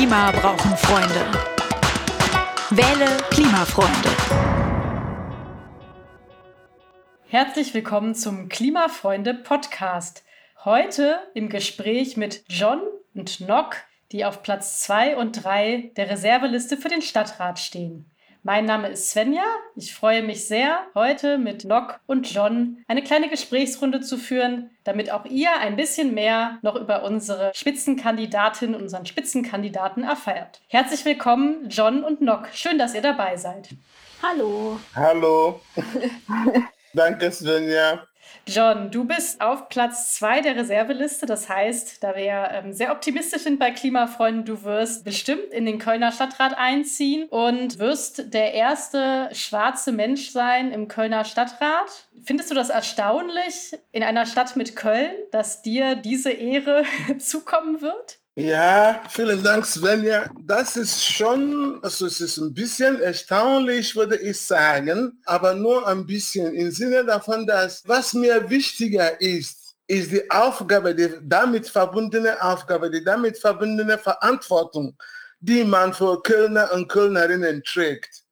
Klima brauchen Freunde. Wähle Klimafreunde. Herzlich willkommen zum Klimafreunde Podcast. Heute im Gespräch mit John und Nock, die auf Platz 2 und 3 der Reserveliste für den Stadtrat stehen. Mein Name ist Svenja. Ich freue mich sehr, heute mit Nock und John eine kleine Gesprächsrunde zu führen, damit auch ihr ein bisschen mehr noch über unsere Spitzenkandidatin und unseren Spitzenkandidaten erfährt. Herzlich willkommen, John und Nock. Schön, dass ihr dabei seid. Hallo. Hallo. Danke, Svenja. John, du bist auf Platz zwei der Reserveliste. Das heißt, da wir ähm, sehr optimistisch sind bei Klimafreunden, du wirst bestimmt in den Kölner Stadtrat einziehen und wirst der erste schwarze Mensch sein im Kölner Stadtrat. Findest du das erstaunlich in einer Stadt mit Köln, dass dir diese Ehre zukommen wird? Ja, vielen Dank, Svenja. Das ist schon, also es ist ein bisschen erstaunlich, würde ich sagen, aber nur ein bisschen im Sinne davon, dass was mir wichtiger ist, ist die Aufgabe, die damit verbundene Aufgabe, die damit verbundene Verantwortung, die man für Kölner und Kölnerinnen trägt.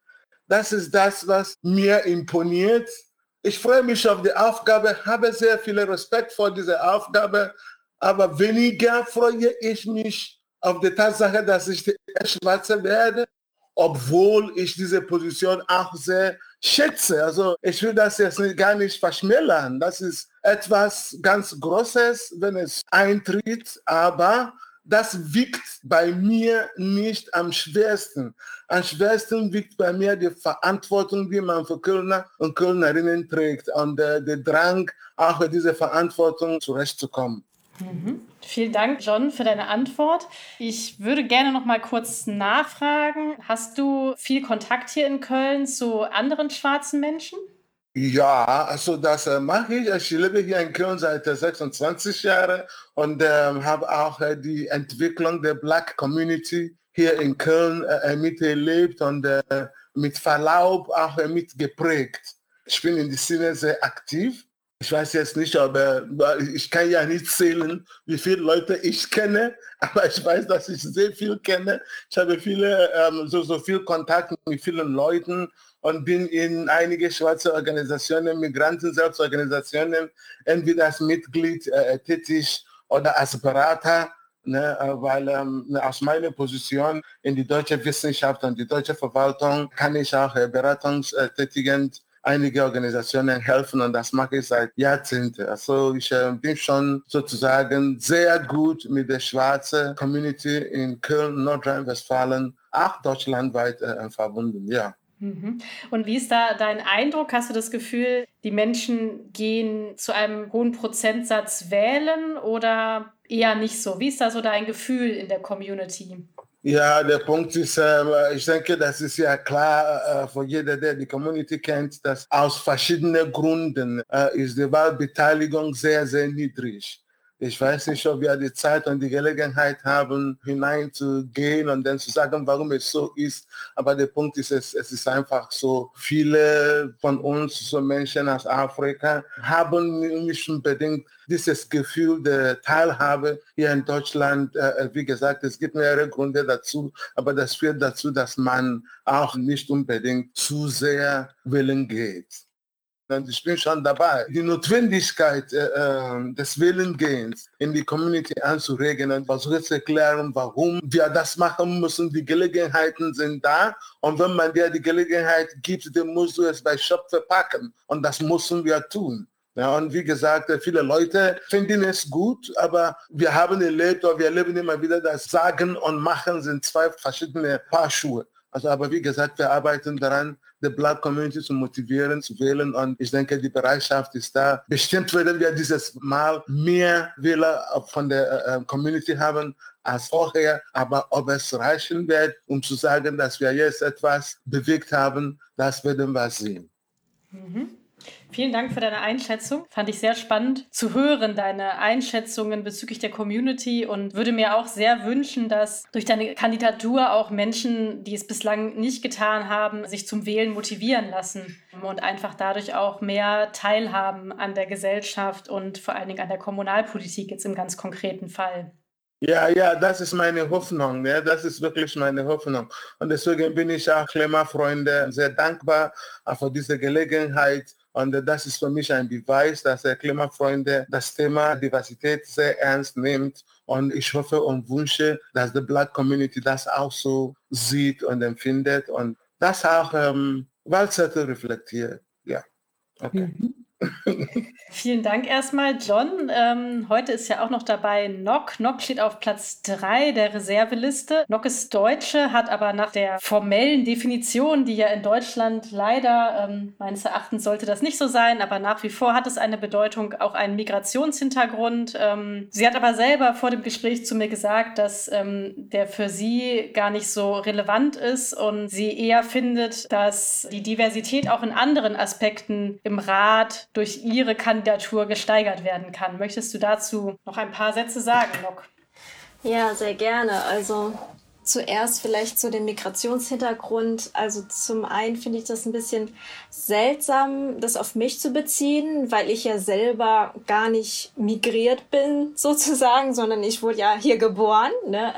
Das ist das, was mir imponiert. Ich freue mich auf die Aufgabe, habe sehr viel Respekt vor dieser Aufgabe, aber weniger freue ich mich auf die Tatsache, dass ich der Schwarze werde, obwohl ich diese Position auch sehr schätze. Also ich will das jetzt gar nicht verschmälern. Das ist etwas ganz Großes, wenn es eintritt, aber das wiegt bei mir nicht am schwersten. Am schwersten wiegt bei mir die Verantwortung, die man für Kölner und Kölnerinnen trägt und äh, der Drang, auch diese Verantwortung zurechtzukommen. Mhm. Vielen Dank, John, für deine Antwort. Ich würde gerne noch mal kurz nachfragen. Hast du viel Kontakt hier in Köln zu anderen schwarzen Menschen? Ja, also das äh, mache ich. Ich lebe hier in Köln seit äh, 26 Jahren und äh, habe auch äh, die Entwicklung der Black Community hier in Köln äh, miterlebt und äh, mit Verlaub auch mitgeprägt. Ich bin in die Szene sehr aktiv ich weiß jetzt nicht, aber ich kann ja nicht zählen, wie viele Leute ich kenne, aber ich weiß, dass ich sehr viel kenne. Ich habe viele, ähm, so, so viel Kontakt mit vielen Leuten und bin in einige schwarze Organisationen, Migranten-Selbstorganisationen, entweder als Mitglied äh, tätig oder als Berater. Ne, äh, weil ähm, ne, aus meiner Position in die deutsche Wissenschaft und die deutsche Verwaltung kann ich auch äh, beratungstätigend einige Organisationen helfen und das mache ich seit Jahrzehnten. Also ich äh, bin schon sozusagen sehr gut mit der schwarzen Community in Köln, Nordrhein-Westfalen, auch deutschlandweit äh, verbunden, ja. Mhm. Und wie ist da dein Eindruck? Hast du das Gefühl, die Menschen gehen zu einem hohen Prozentsatz wählen oder eher nicht so? Wie ist da so dein Gefühl in der Community? Ja, der Punkt ist, äh, ich denke, das ist ja klar äh, für jeder, der die Community kennt, dass aus verschiedenen Gründen äh, ist die Wahlbeteiligung sehr, sehr niedrig. Ich weiß nicht, ob wir die Zeit und die Gelegenheit haben, hineinzugehen und dann zu sagen, warum es so ist. Aber der Punkt ist, es, es ist einfach so, viele von uns, so Menschen aus Afrika, haben nicht unbedingt dieses Gefühl der Teilhabe hier in Deutschland. Äh, wie gesagt, es gibt mehrere Gründe dazu, aber das führt dazu, dass man auch nicht unbedingt zu sehr willen geht. Und ich bin schon dabei, die Notwendigkeit äh, ähm, des Willengehens in die Community anzuregen und versuche zu erklären, warum wir das machen müssen. Die Gelegenheiten sind da und wenn man dir die Gelegenheit gibt, dann musst du es bei Shop verpacken und das müssen wir tun. Ja, und wie gesagt, viele Leute finden es gut, aber wir haben erlebt, oder wir erleben immer wieder, dass Sagen und Machen sind zwei verschiedene Paar Schuhe. Also, aber wie gesagt, wir arbeiten daran, die Black Community zu motivieren, zu wählen. Und ich denke, die Bereitschaft ist da. Bestimmt werden wir dieses Mal mehr Wähler von der äh, Community haben als vorher. Aber ob es reichen wird, um zu sagen, dass wir jetzt etwas bewegt haben, das werden wir sehen. Mhm. Vielen Dank für deine Einschätzung. Fand ich sehr spannend zu hören, deine Einschätzungen bezüglich der Community und würde mir auch sehr wünschen, dass durch deine Kandidatur auch Menschen, die es bislang nicht getan haben, sich zum Wählen motivieren lassen und einfach dadurch auch mehr teilhaben an der Gesellschaft und vor allen Dingen an der Kommunalpolitik jetzt im ganz konkreten Fall. Ja, ja, das ist meine Hoffnung. Ja, das ist wirklich meine Hoffnung. Und deswegen bin ich auch Klimafreunde sehr dankbar für diese Gelegenheit. Und das ist für mich ein Beweis, dass Klimafreunde das Thema Diversität sehr ernst nimmt. Und ich hoffe und wünsche, dass die Black Community das auch so sieht und empfindet und das auch ähm, Wahlzettel reflektiert. Ja, okay. Mhm. Vielen Dank erstmal, John. Ähm, heute ist ja auch noch dabei Nock. Nock steht auf Platz 3 der Reserveliste. Nock ist Deutsche, hat aber nach der formellen Definition, die ja in Deutschland leider, ähm, meines Erachtens sollte das nicht so sein, aber nach wie vor hat es eine Bedeutung, auch einen Migrationshintergrund. Ähm, sie hat aber selber vor dem Gespräch zu mir gesagt, dass ähm, der für sie gar nicht so relevant ist und sie eher findet, dass die Diversität auch in anderen Aspekten im Rat durch Ihre Kandidatur gesteigert werden kann. Möchtest du dazu noch ein paar Sätze sagen, Lok? Ja, sehr gerne. Also zuerst vielleicht zu dem Migrationshintergrund. Also zum einen finde ich das ein bisschen seltsam, das auf mich zu beziehen, weil ich ja selber gar nicht migriert bin, sozusagen, sondern ich wurde ja hier geboren. Ne?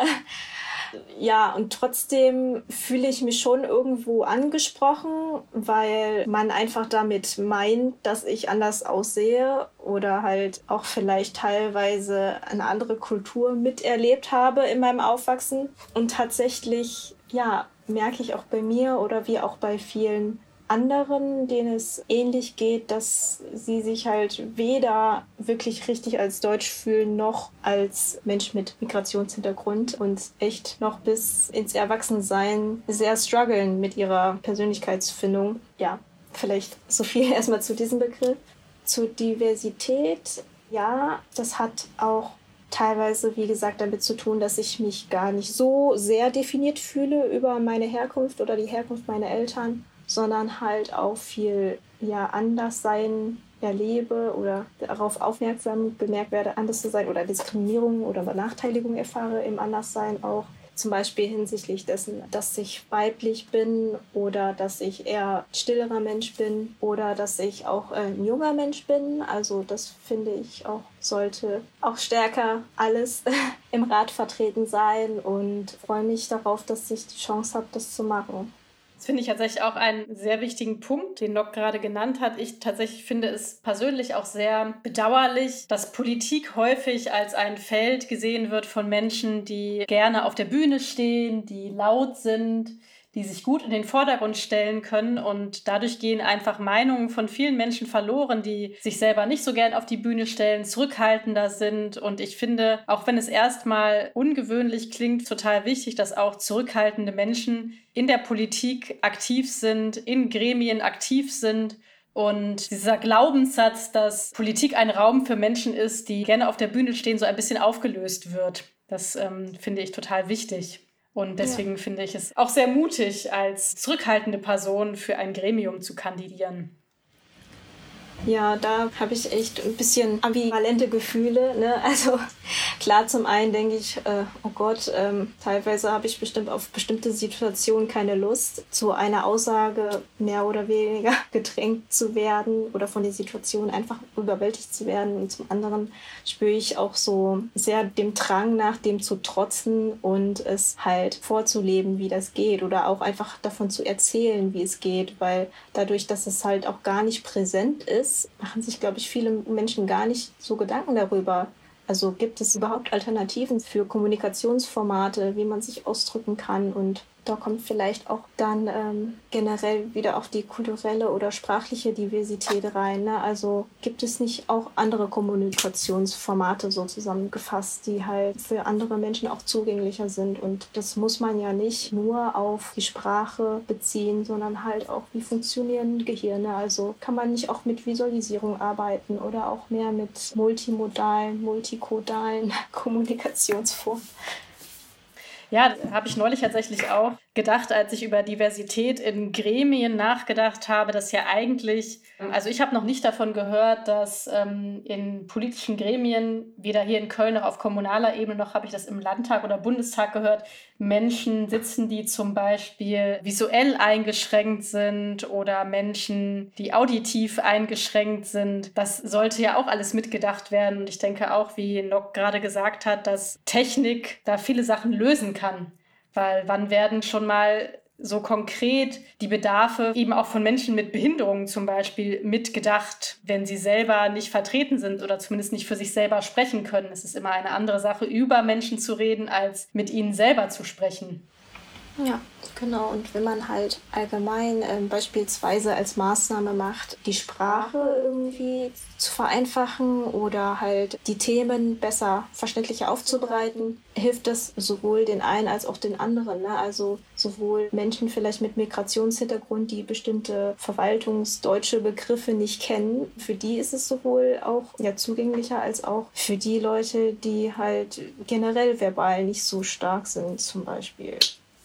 Ja, und trotzdem fühle ich mich schon irgendwo angesprochen, weil man einfach damit meint, dass ich anders aussehe oder halt auch vielleicht teilweise eine andere Kultur miterlebt habe in meinem Aufwachsen. Und tatsächlich, ja, merke ich auch bei mir oder wie auch bei vielen anderen, denen es ähnlich geht, dass sie sich halt weder wirklich richtig als Deutsch fühlen, noch als Mensch mit Migrationshintergrund und echt noch bis ins Erwachsensein sehr strugglen mit ihrer Persönlichkeitsfindung. Ja, vielleicht so viel erstmal zu diesem Begriff. Zur Diversität, ja, das hat auch teilweise, wie gesagt, damit zu tun, dass ich mich gar nicht so sehr definiert fühle über meine Herkunft oder die Herkunft meiner Eltern sondern halt auch viel ja, Anderssein erlebe oder darauf aufmerksam bemerkt werde, anders zu sein oder Diskriminierung oder Benachteiligung erfahre im Anderssein auch. Zum Beispiel hinsichtlich dessen, dass ich weiblich bin oder dass ich eher stillerer Mensch bin oder dass ich auch ein junger Mensch bin. Also das finde ich auch sollte auch stärker alles im Rat vertreten sein und freue mich darauf, dass ich die Chance habe, das zu machen. Das finde ich tatsächlich auch einen sehr wichtigen Punkt, den Nock gerade genannt hat. Ich tatsächlich finde es persönlich auch sehr bedauerlich, dass Politik häufig als ein Feld gesehen wird von Menschen, die gerne auf der Bühne stehen, die laut sind, die sich gut in den Vordergrund stellen können. Und dadurch gehen einfach Meinungen von vielen Menschen verloren, die sich selber nicht so gern auf die Bühne stellen, zurückhaltender sind. Und ich finde, auch wenn es erstmal ungewöhnlich klingt, total wichtig, dass auch zurückhaltende Menschen in der Politik aktiv sind, in Gremien aktiv sind. Und dieser Glaubenssatz, dass Politik ein Raum für Menschen ist, die gerne auf der Bühne stehen, so ein bisschen aufgelöst wird. Das ähm, finde ich total wichtig. Und deswegen ja. finde ich es auch sehr mutig, als zurückhaltende Person für ein Gremium zu kandidieren. Ja, da habe ich echt ein bisschen ambivalente Gefühle. Ne? Also klar, zum einen denke ich, äh, oh Gott, ähm, teilweise habe ich bestimmt auf bestimmte Situationen keine Lust, zu einer Aussage mehr oder weniger gedrängt zu werden oder von der Situation einfach überwältigt zu werden. Und zum anderen spüre ich auch so sehr dem Drang nach dem zu trotzen und es halt vorzuleben, wie das geht oder auch einfach davon zu erzählen, wie es geht, weil dadurch, dass es halt auch gar nicht präsent ist, ist, machen sich, glaube ich, viele Menschen gar nicht so Gedanken darüber. Also gibt es überhaupt Alternativen für Kommunikationsformate, wie man sich ausdrücken kann und da kommt vielleicht auch dann ähm, generell wieder auch die kulturelle oder sprachliche Diversität rein. Ne? Also gibt es nicht auch andere Kommunikationsformate so zusammengefasst, die halt für andere Menschen auch zugänglicher sind. Und das muss man ja nicht nur auf die Sprache beziehen, sondern halt auch, wie funktionieren Gehirne. Also kann man nicht auch mit Visualisierung arbeiten oder auch mehr mit multimodalen, multikodalen Kommunikationsformen. Ja, habe ich neulich tatsächlich auch gedacht, als ich über Diversität in Gremien nachgedacht habe, dass ja eigentlich, also ich habe noch nicht davon gehört, dass ähm, in politischen Gremien, weder hier in Köln noch auf kommunaler Ebene, noch habe ich das im Landtag oder Bundestag gehört, Menschen sitzen, die zum Beispiel visuell eingeschränkt sind oder Menschen, die auditiv eingeschränkt sind. Das sollte ja auch alles mitgedacht werden. Und ich denke auch, wie Nock gerade gesagt hat, dass Technik da viele Sachen lösen kann. Weil wann werden schon mal so konkret die Bedarfe eben auch von Menschen mit Behinderungen zum Beispiel mitgedacht, wenn sie selber nicht vertreten sind oder zumindest nicht für sich selber sprechen können. Es ist immer eine andere Sache, über Menschen zu reden, als mit ihnen selber zu sprechen. Ja, genau. Und wenn man halt allgemein äh, beispielsweise als Maßnahme macht, die Sprache irgendwie zu vereinfachen oder halt die Themen besser verständlicher aufzubereiten, hilft das sowohl den einen als auch den anderen. Ne? Also sowohl Menschen vielleicht mit Migrationshintergrund, die bestimmte verwaltungsdeutsche Begriffe nicht kennen, für die ist es sowohl auch ja, zugänglicher als auch für die Leute, die halt generell verbal nicht so stark sind zum Beispiel.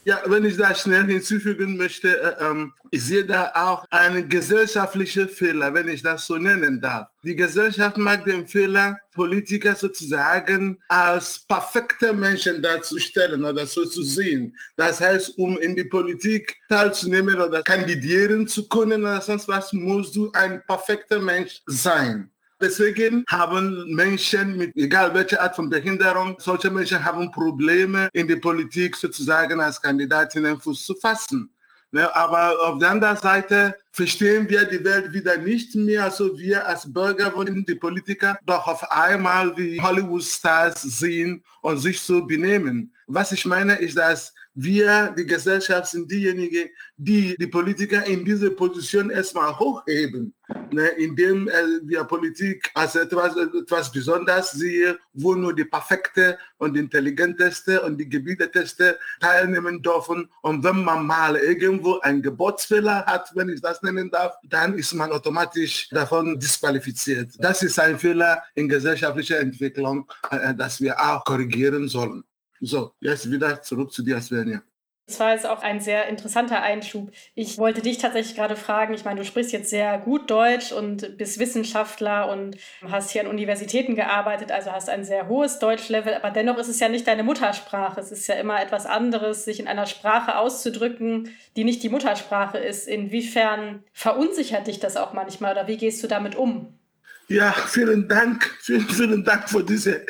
Ja, wenn ich da schnell hinzufügen möchte, äh, ähm, ich sehe da auch einen gesellschaftlichen Fehler, wenn ich das so nennen darf. Die Gesellschaft mag den Fehler, Politiker sozusagen als perfekte Menschen darzustellen oder so zu sehen. Das heißt, um in die Politik teilzunehmen oder kandidieren zu können oder sonst was, musst du ein perfekter Mensch sein. Deswegen haben Menschen mit egal welcher Art von Behinderung, solche Menschen haben Probleme in die Politik sozusagen als Kandidatinnen Fuß zu fassen. Ne, aber auf der anderen Seite verstehen wir die Welt wieder nicht mehr. Also wir als Bürger wollen die Politiker doch auf einmal wie Hollywood-Stars sehen und sich so benehmen. Was ich meine ist, dass wir, die Gesellschaft, sind diejenigen, die die Politiker in diese Position erstmal hochheben, ne, indem äh, wir Politik als etwas, etwas Besonderes sehen, wo nur die perfekte und intelligenteste und die gebieteteste teilnehmen dürfen. Und wenn man mal irgendwo einen Geburtsfehler hat, wenn ich das nennen darf, dann ist man automatisch davon disqualifiziert. Das ist ein Fehler in gesellschaftlicher Entwicklung, äh, das wir auch korrigieren sollen. So, jetzt wieder zurück zu dir, Svenja. Das war jetzt auch ein sehr interessanter Einschub. Ich wollte dich tatsächlich gerade fragen, ich meine, du sprichst jetzt sehr gut Deutsch und bist Wissenschaftler und hast hier an Universitäten gearbeitet, also hast ein sehr hohes Deutschlevel, aber dennoch ist es ja nicht deine Muttersprache. Es ist ja immer etwas anderes, sich in einer Sprache auszudrücken, die nicht die Muttersprache ist. Inwiefern verunsichert dich das auch manchmal oder wie gehst du damit um? Ja, vielen Dank. Vielen, vielen Dank für diese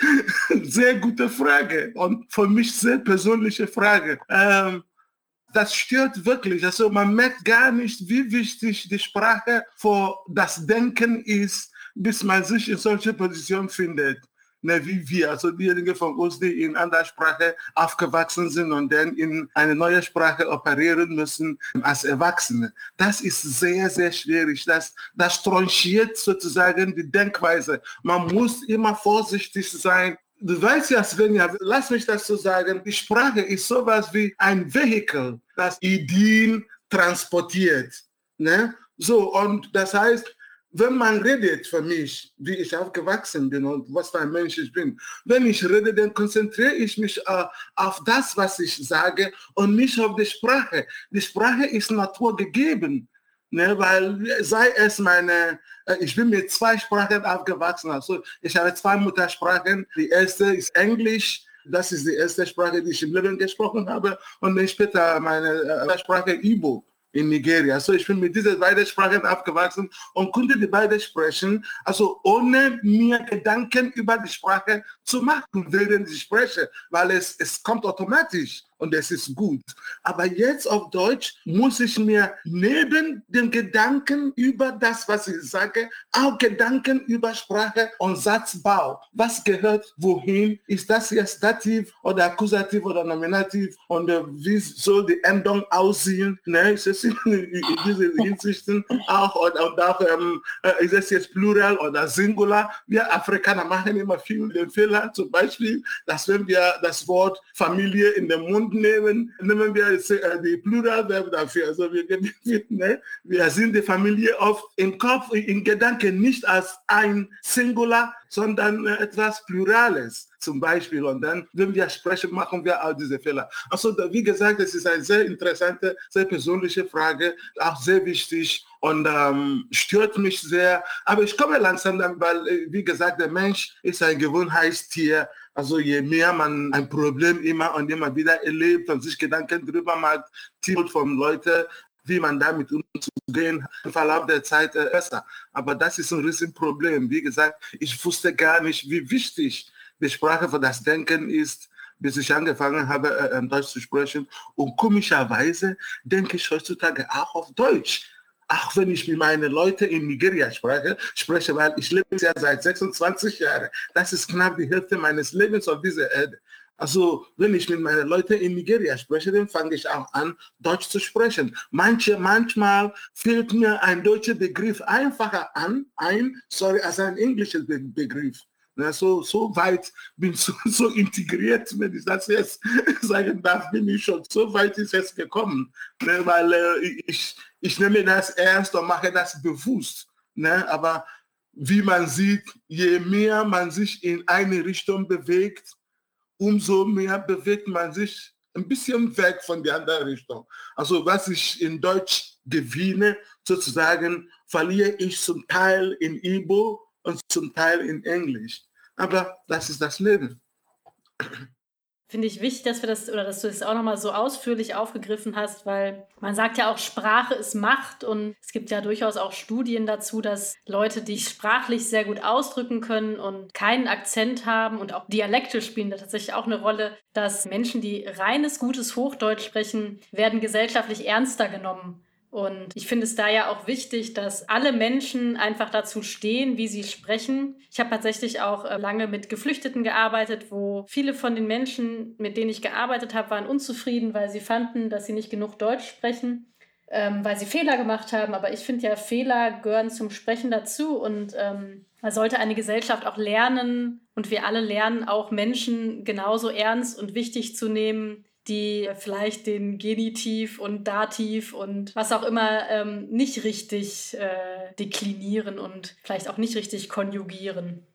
sehr gute Frage und für mich sehr persönliche Frage. Ähm, das stört wirklich. Also man merkt gar nicht, wie wichtig die Sprache für das Denken ist, bis man sich in solche Position findet ne, wie wir, also diejenigen von uns, die in anderer Sprache aufgewachsen sind und dann in eine neue Sprache operieren müssen als Erwachsene. Das ist sehr, sehr schwierig. Das, das tranchiert sozusagen die Denkweise. Man muss immer vorsichtig sein, Du weißt ja, Svenja, lass mich das so sagen, die Sprache ist sowas wie ein Vehikel, das Ideen transportiert. Ne? So, und das heißt, wenn man redet für mich, wie ich aufgewachsen bin und was für ein Mensch ich bin, wenn ich rede, dann konzentriere ich mich äh, auf das, was ich sage und nicht auf die Sprache. Die Sprache ist naturgegeben, ne, weil sei es meine, äh, ich bin mit zwei Sprachen aufgewachsen, also ich habe zwei Muttersprachen. Die erste ist Englisch, das ist die erste Sprache, die ich im Leben gesprochen habe und dann später meine äh, Sprache Ibo in Nigeria. So ich bin mit diesen beiden Sprachen aufgewachsen und konnte die beiden sprechen, also ohne mir Gedanken über die Sprache zu machen, während ich spreche, weil es, es kommt automatisch und es ist gut. Aber jetzt auf Deutsch muss ich mir neben den Gedanken über das, was ich sage, auch Gedanken über Sprache und Satzbau. Was gehört wohin? Ist das jetzt Dativ oder Akkusativ oder Nominativ? Und äh, wie soll die Endung aussehen? Ne, ist es in, in diesen Hinsichten auch oder und auch, ähm, äh, ist es jetzt Plural oder Singular? Wir Afrikaner machen immer viel den Fehler, zum Beispiel, dass wenn wir das Wort Familie in den Mund und nehmen, nehmen wir äh, die Pluralverb dafür. Also wir, ne? wir sind die Familie oft im Kopf, in Gedanken nicht als ein Singular, sondern äh, etwas Plurales zum Beispiel. Und dann, wenn wir sprechen, machen wir all diese Fehler. Also wie gesagt, es ist eine sehr interessante, sehr persönliche Frage, auch sehr wichtig und ähm, stört mich sehr. Aber ich komme langsam dann, weil, äh, wie gesagt, der Mensch ist ein Gewohnheitstier. Also je mehr man ein Problem immer und immer wieder erlebt und sich Gedanken darüber macht, Ziel von Leuten, wie man damit umzugehen, im Verlauf der Zeit äh, besser. Aber das ist ein Riesenproblem. Wie gesagt, ich wusste gar nicht, wie wichtig die Sprache für das Denken ist, bis ich angefangen habe, äh, ähm, Deutsch zu sprechen. Und komischerweise denke ich heutzutage auch auf Deutsch. Auch wenn ich mit meinen Leuten in Nigeria spreche, spreche, weil ich lebe ja seit 26 Jahren. Das ist knapp die Hälfte meines Lebens auf dieser Erde. Also wenn ich mit meinen Leuten in Nigeria spreche, dann fange ich auch an, Deutsch zu sprechen. Manche, manchmal fehlt mir ein deutscher Begriff einfacher an, ein, sorry, als ein englischer Begriff. Ja, so, so weit bin ich so, so, integriert, wenn ich das jetzt sagen darf, bin ich schon so weit ist es gekommen, ne, weil äh, ich, ich nehme das ernst und mache das bewusst. Ne, aber wie man sieht, je mehr man sich in eine Richtung bewegt, umso mehr bewegt man sich ein bisschen weg von der anderen Richtung. Also was ich in Deutsch gewinne, sozusagen, verliere ich zum Teil in Ibo und zum Teil in Englisch. Aber das ist das Leben. Finde ich wichtig, dass wir das oder dass du es das auch nochmal so ausführlich aufgegriffen hast, weil man sagt ja auch, Sprache ist Macht und es gibt ja durchaus auch Studien dazu, dass Leute, die sprachlich sehr gut ausdrücken können und keinen Akzent haben und auch Dialekte spielen da tatsächlich auch eine Rolle, dass Menschen, die reines, gutes Hochdeutsch sprechen, werden gesellschaftlich ernster genommen und ich finde es da ja auch wichtig, dass alle Menschen einfach dazu stehen, wie sie sprechen. Ich habe tatsächlich auch äh, lange mit Geflüchteten gearbeitet, wo viele von den Menschen, mit denen ich gearbeitet habe, waren unzufrieden, weil sie fanden, dass sie nicht genug Deutsch sprechen, ähm, weil sie Fehler gemacht haben. Aber ich finde ja, Fehler gehören zum Sprechen dazu und ähm, man sollte eine Gesellschaft auch lernen und wir alle lernen auch Menschen genauso ernst und wichtig zu nehmen, die vielleicht den Genitiv und Dativ und was auch immer ähm, nicht richtig äh, deklinieren und vielleicht auch nicht richtig konjugieren.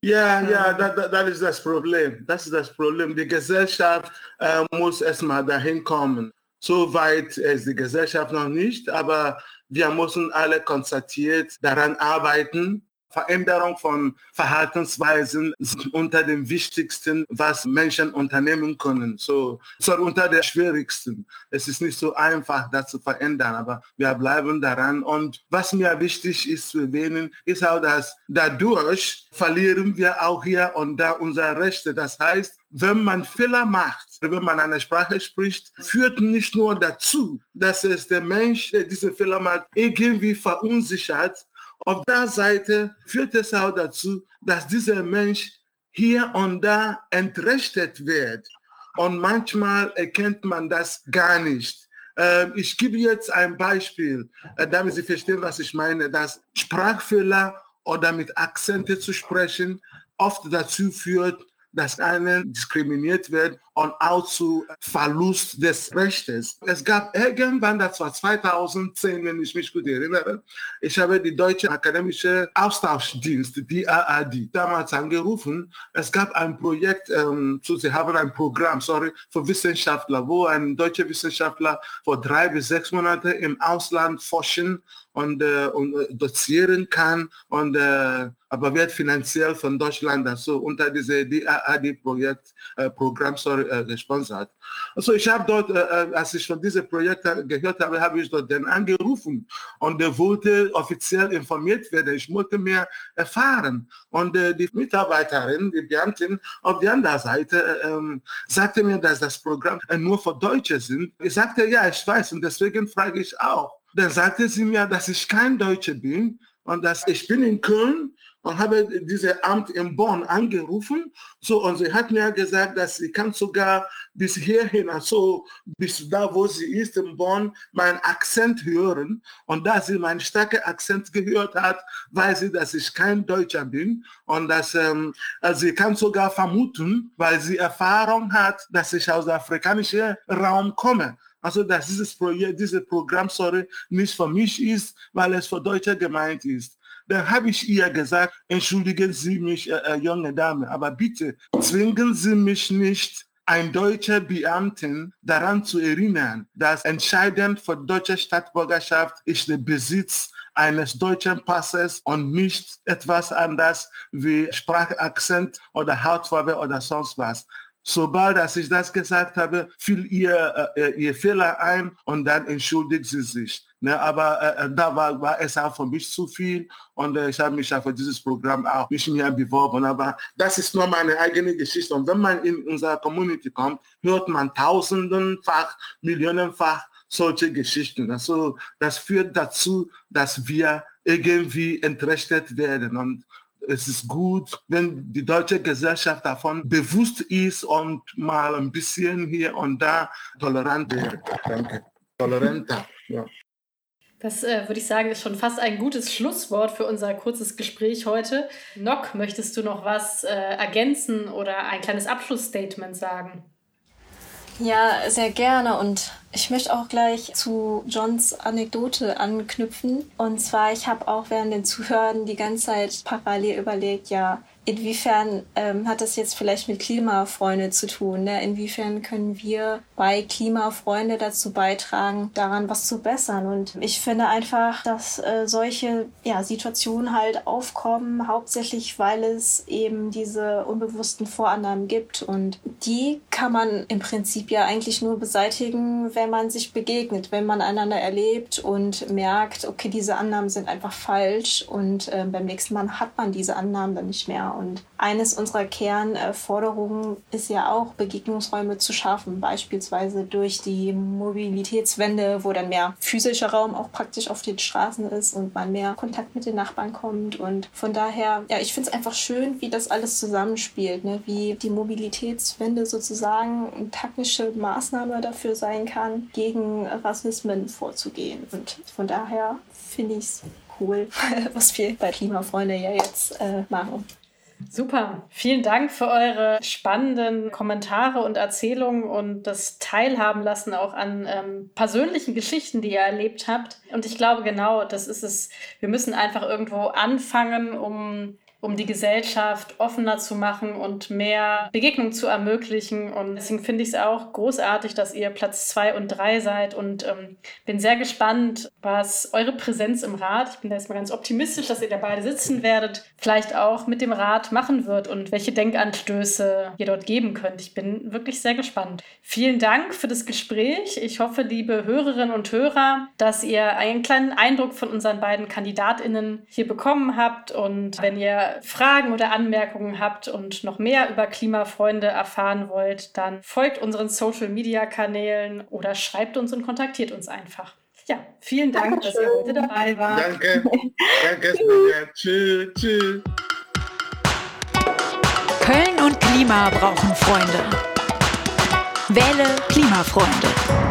Ja, ja, das, das ist das Problem. Das ist das Problem. Die Gesellschaft äh, muss erstmal dahin kommen. So weit ist die Gesellschaft noch nicht, aber wir müssen alle konstatiert daran arbeiten, Veränderung von Verhaltensweisen sind unter dem wichtigsten, was Menschen unternehmen können. So, so unter der schwierigsten. Es ist nicht so einfach, das zu verändern, aber wir bleiben daran. Und was mir wichtig ist zu erwähnen, ist auch, dass dadurch verlieren wir auch hier und da unsere Rechte. Das heißt, wenn man Fehler macht, wenn man eine Sprache spricht, führt nicht nur dazu, dass es der Mensch, der diese Fehler macht, irgendwie verunsichert, auf der Seite führt es auch dazu, dass dieser Mensch hier und da entrechtet wird. Und manchmal erkennt man das gar nicht. Ähm, ich gebe jetzt ein Beispiel, äh, damit Sie verstehen, was ich meine, dass Sprachfehler oder mit Akzente zu sprechen oft dazu führt, dass einer diskriminiert wird und auch zu Verlust des Rechtes. Es gab irgendwann, das war 2010, wenn ich mich gut erinnere, ich habe die Deutsche Akademische Austauschdienst, die AAD, damals angerufen. Es gab ein Projekt, ähm, sie haben ein Programm, sorry, für Wissenschaftler, wo ein deutscher Wissenschaftler vor drei bis sechs Monaten im Ausland forschen und, äh, und äh, dozieren kann und äh, aber wird finanziell von Deutschland also unter diese DAAD-Projekt äh, Programm sorry, äh, gesponsert. Also ich habe dort, äh, äh, als ich von diesem Projekt gehört habe, habe ich dort den angerufen und der wollte offiziell informiert werden. Ich wollte mehr erfahren. Und äh, die Mitarbeiterin, die Beamtin auf der anderen Seite äh, ähm, sagte mir, dass das Programm nur für Deutsche sind. Ich sagte, ja, ich weiß und deswegen frage ich auch. Dann sagte sie mir, dass ich kein Deutscher bin und dass ich bin in Köln und habe dieses Amt in Bonn angerufen. So, und sie hat mir gesagt, dass sie kann sogar bis hierhin, also bis da, wo sie ist in Bonn, meinen Akzent hören. Und da sie meinen starken Akzent gehört hat, weiß sie, dass ich kein Deutscher bin. Und dass ähm, also sie kann sogar vermuten, weil sie Erfahrung hat, dass ich aus dem afrikanischen Raum komme. Also dass dieses Projekt, dieses Programm, sorry, nicht für mich ist, weil es für Deutsche gemeint ist. Dann habe ich ihr gesagt, entschuldigen Sie mich, äh, äh, junge Dame, aber bitte zwingen Sie mich nicht, ein deutscher Beamten daran zu erinnern, dass entscheidend für deutsche Staatsbürgerschaft ist der Besitz eines deutschen Passes und nicht etwas anderes wie Sprachakzent oder Hautfarbe oder sonst was. Sobald als ich das gesagt habe, fiel ihr, äh, ihr Fehler ein und dann entschuldigt sie sich. Ne, aber äh, äh, da war, war es auch für mich zu viel und äh, ich habe mich ja für dieses Programm auch nicht mehr beworben. Aber das ist nur meine eigene Geschichte. Und wenn man in unsere Community kommt, hört man tausendenfach, millionenfach solche Geschichten. Also das führt dazu, dass wir irgendwie entrechtet werden. Und es ist gut, wenn die deutsche Gesellschaft davon bewusst ist und mal ein bisschen hier und da tolerant wird. Danke. Toleranter. Ja. Das äh, würde ich sagen, ist schon fast ein gutes Schlusswort für unser kurzes Gespräch heute. Nock, möchtest du noch was äh, ergänzen oder ein kleines Abschlussstatement sagen? Ja, sehr gerne. Und ich möchte auch gleich zu Johns Anekdote anknüpfen. Und zwar, ich habe auch während den Zuhören die ganze Zeit parallel überlegt, ja, Inwiefern ähm, hat das jetzt vielleicht mit Klimafreunde zu tun? Ne? Inwiefern können wir bei Klimafreunde dazu beitragen, daran was zu bessern? Und ich finde einfach, dass äh, solche ja, Situationen halt aufkommen, hauptsächlich weil es eben diese unbewussten Vorannahmen gibt. Und die kann man im Prinzip ja eigentlich nur beseitigen, wenn man sich begegnet, wenn man einander erlebt und merkt, okay, diese Annahmen sind einfach falsch und äh, beim nächsten Mal hat man diese Annahmen dann nicht mehr. Und eines unserer Kernforderungen ist ja auch, Begegnungsräume zu schaffen, beispielsweise durch die Mobilitätswende, wo dann mehr physischer Raum auch praktisch auf den Straßen ist und man mehr Kontakt mit den Nachbarn kommt. Und von daher, ja, ich finde es einfach schön, wie das alles zusammenspielt, ne? wie die Mobilitätswende sozusagen eine taktische Maßnahme dafür sein kann, gegen Rassismen vorzugehen. Und von daher finde ich es cool, was wir bei Klimafreunde ja jetzt äh, machen. Super. Vielen Dank für eure spannenden Kommentare und Erzählungen und das Teilhaben lassen auch an ähm, persönlichen Geschichten, die ihr erlebt habt. Und ich glaube genau, das ist es. Wir müssen einfach irgendwo anfangen, um um die Gesellschaft offener zu machen und mehr Begegnung zu ermöglichen. Und deswegen finde ich es auch großartig, dass ihr Platz zwei und drei seid und ähm, bin sehr gespannt, was eure Präsenz im Rat, ich bin da jetzt mal ganz optimistisch, dass ihr da beide sitzen werdet, vielleicht auch mit dem Rat machen wird und welche Denkanstöße ihr dort geben könnt. Ich bin wirklich sehr gespannt. Vielen Dank für das Gespräch. Ich hoffe, liebe Hörerinnen und Hörer, dass ihr einen kleinen Eindruck von unseren beiden KandidatInnen hier bekommen habt und wenn ihr Fragen oder Anmerkungen habt und noch mehr über Klimafreunde erfahren wollt, dann folgt unseren Social-Media-Kanälen oder schreibt uns und kontaktiert uns einfach. Ja, vielen Dank, Dankeschön. dass ihr heute dabei wart. Danke. Danke. Tschüss. Tschüss. Köln und Klima brauchen Freunde. Wähle Klimafreunde.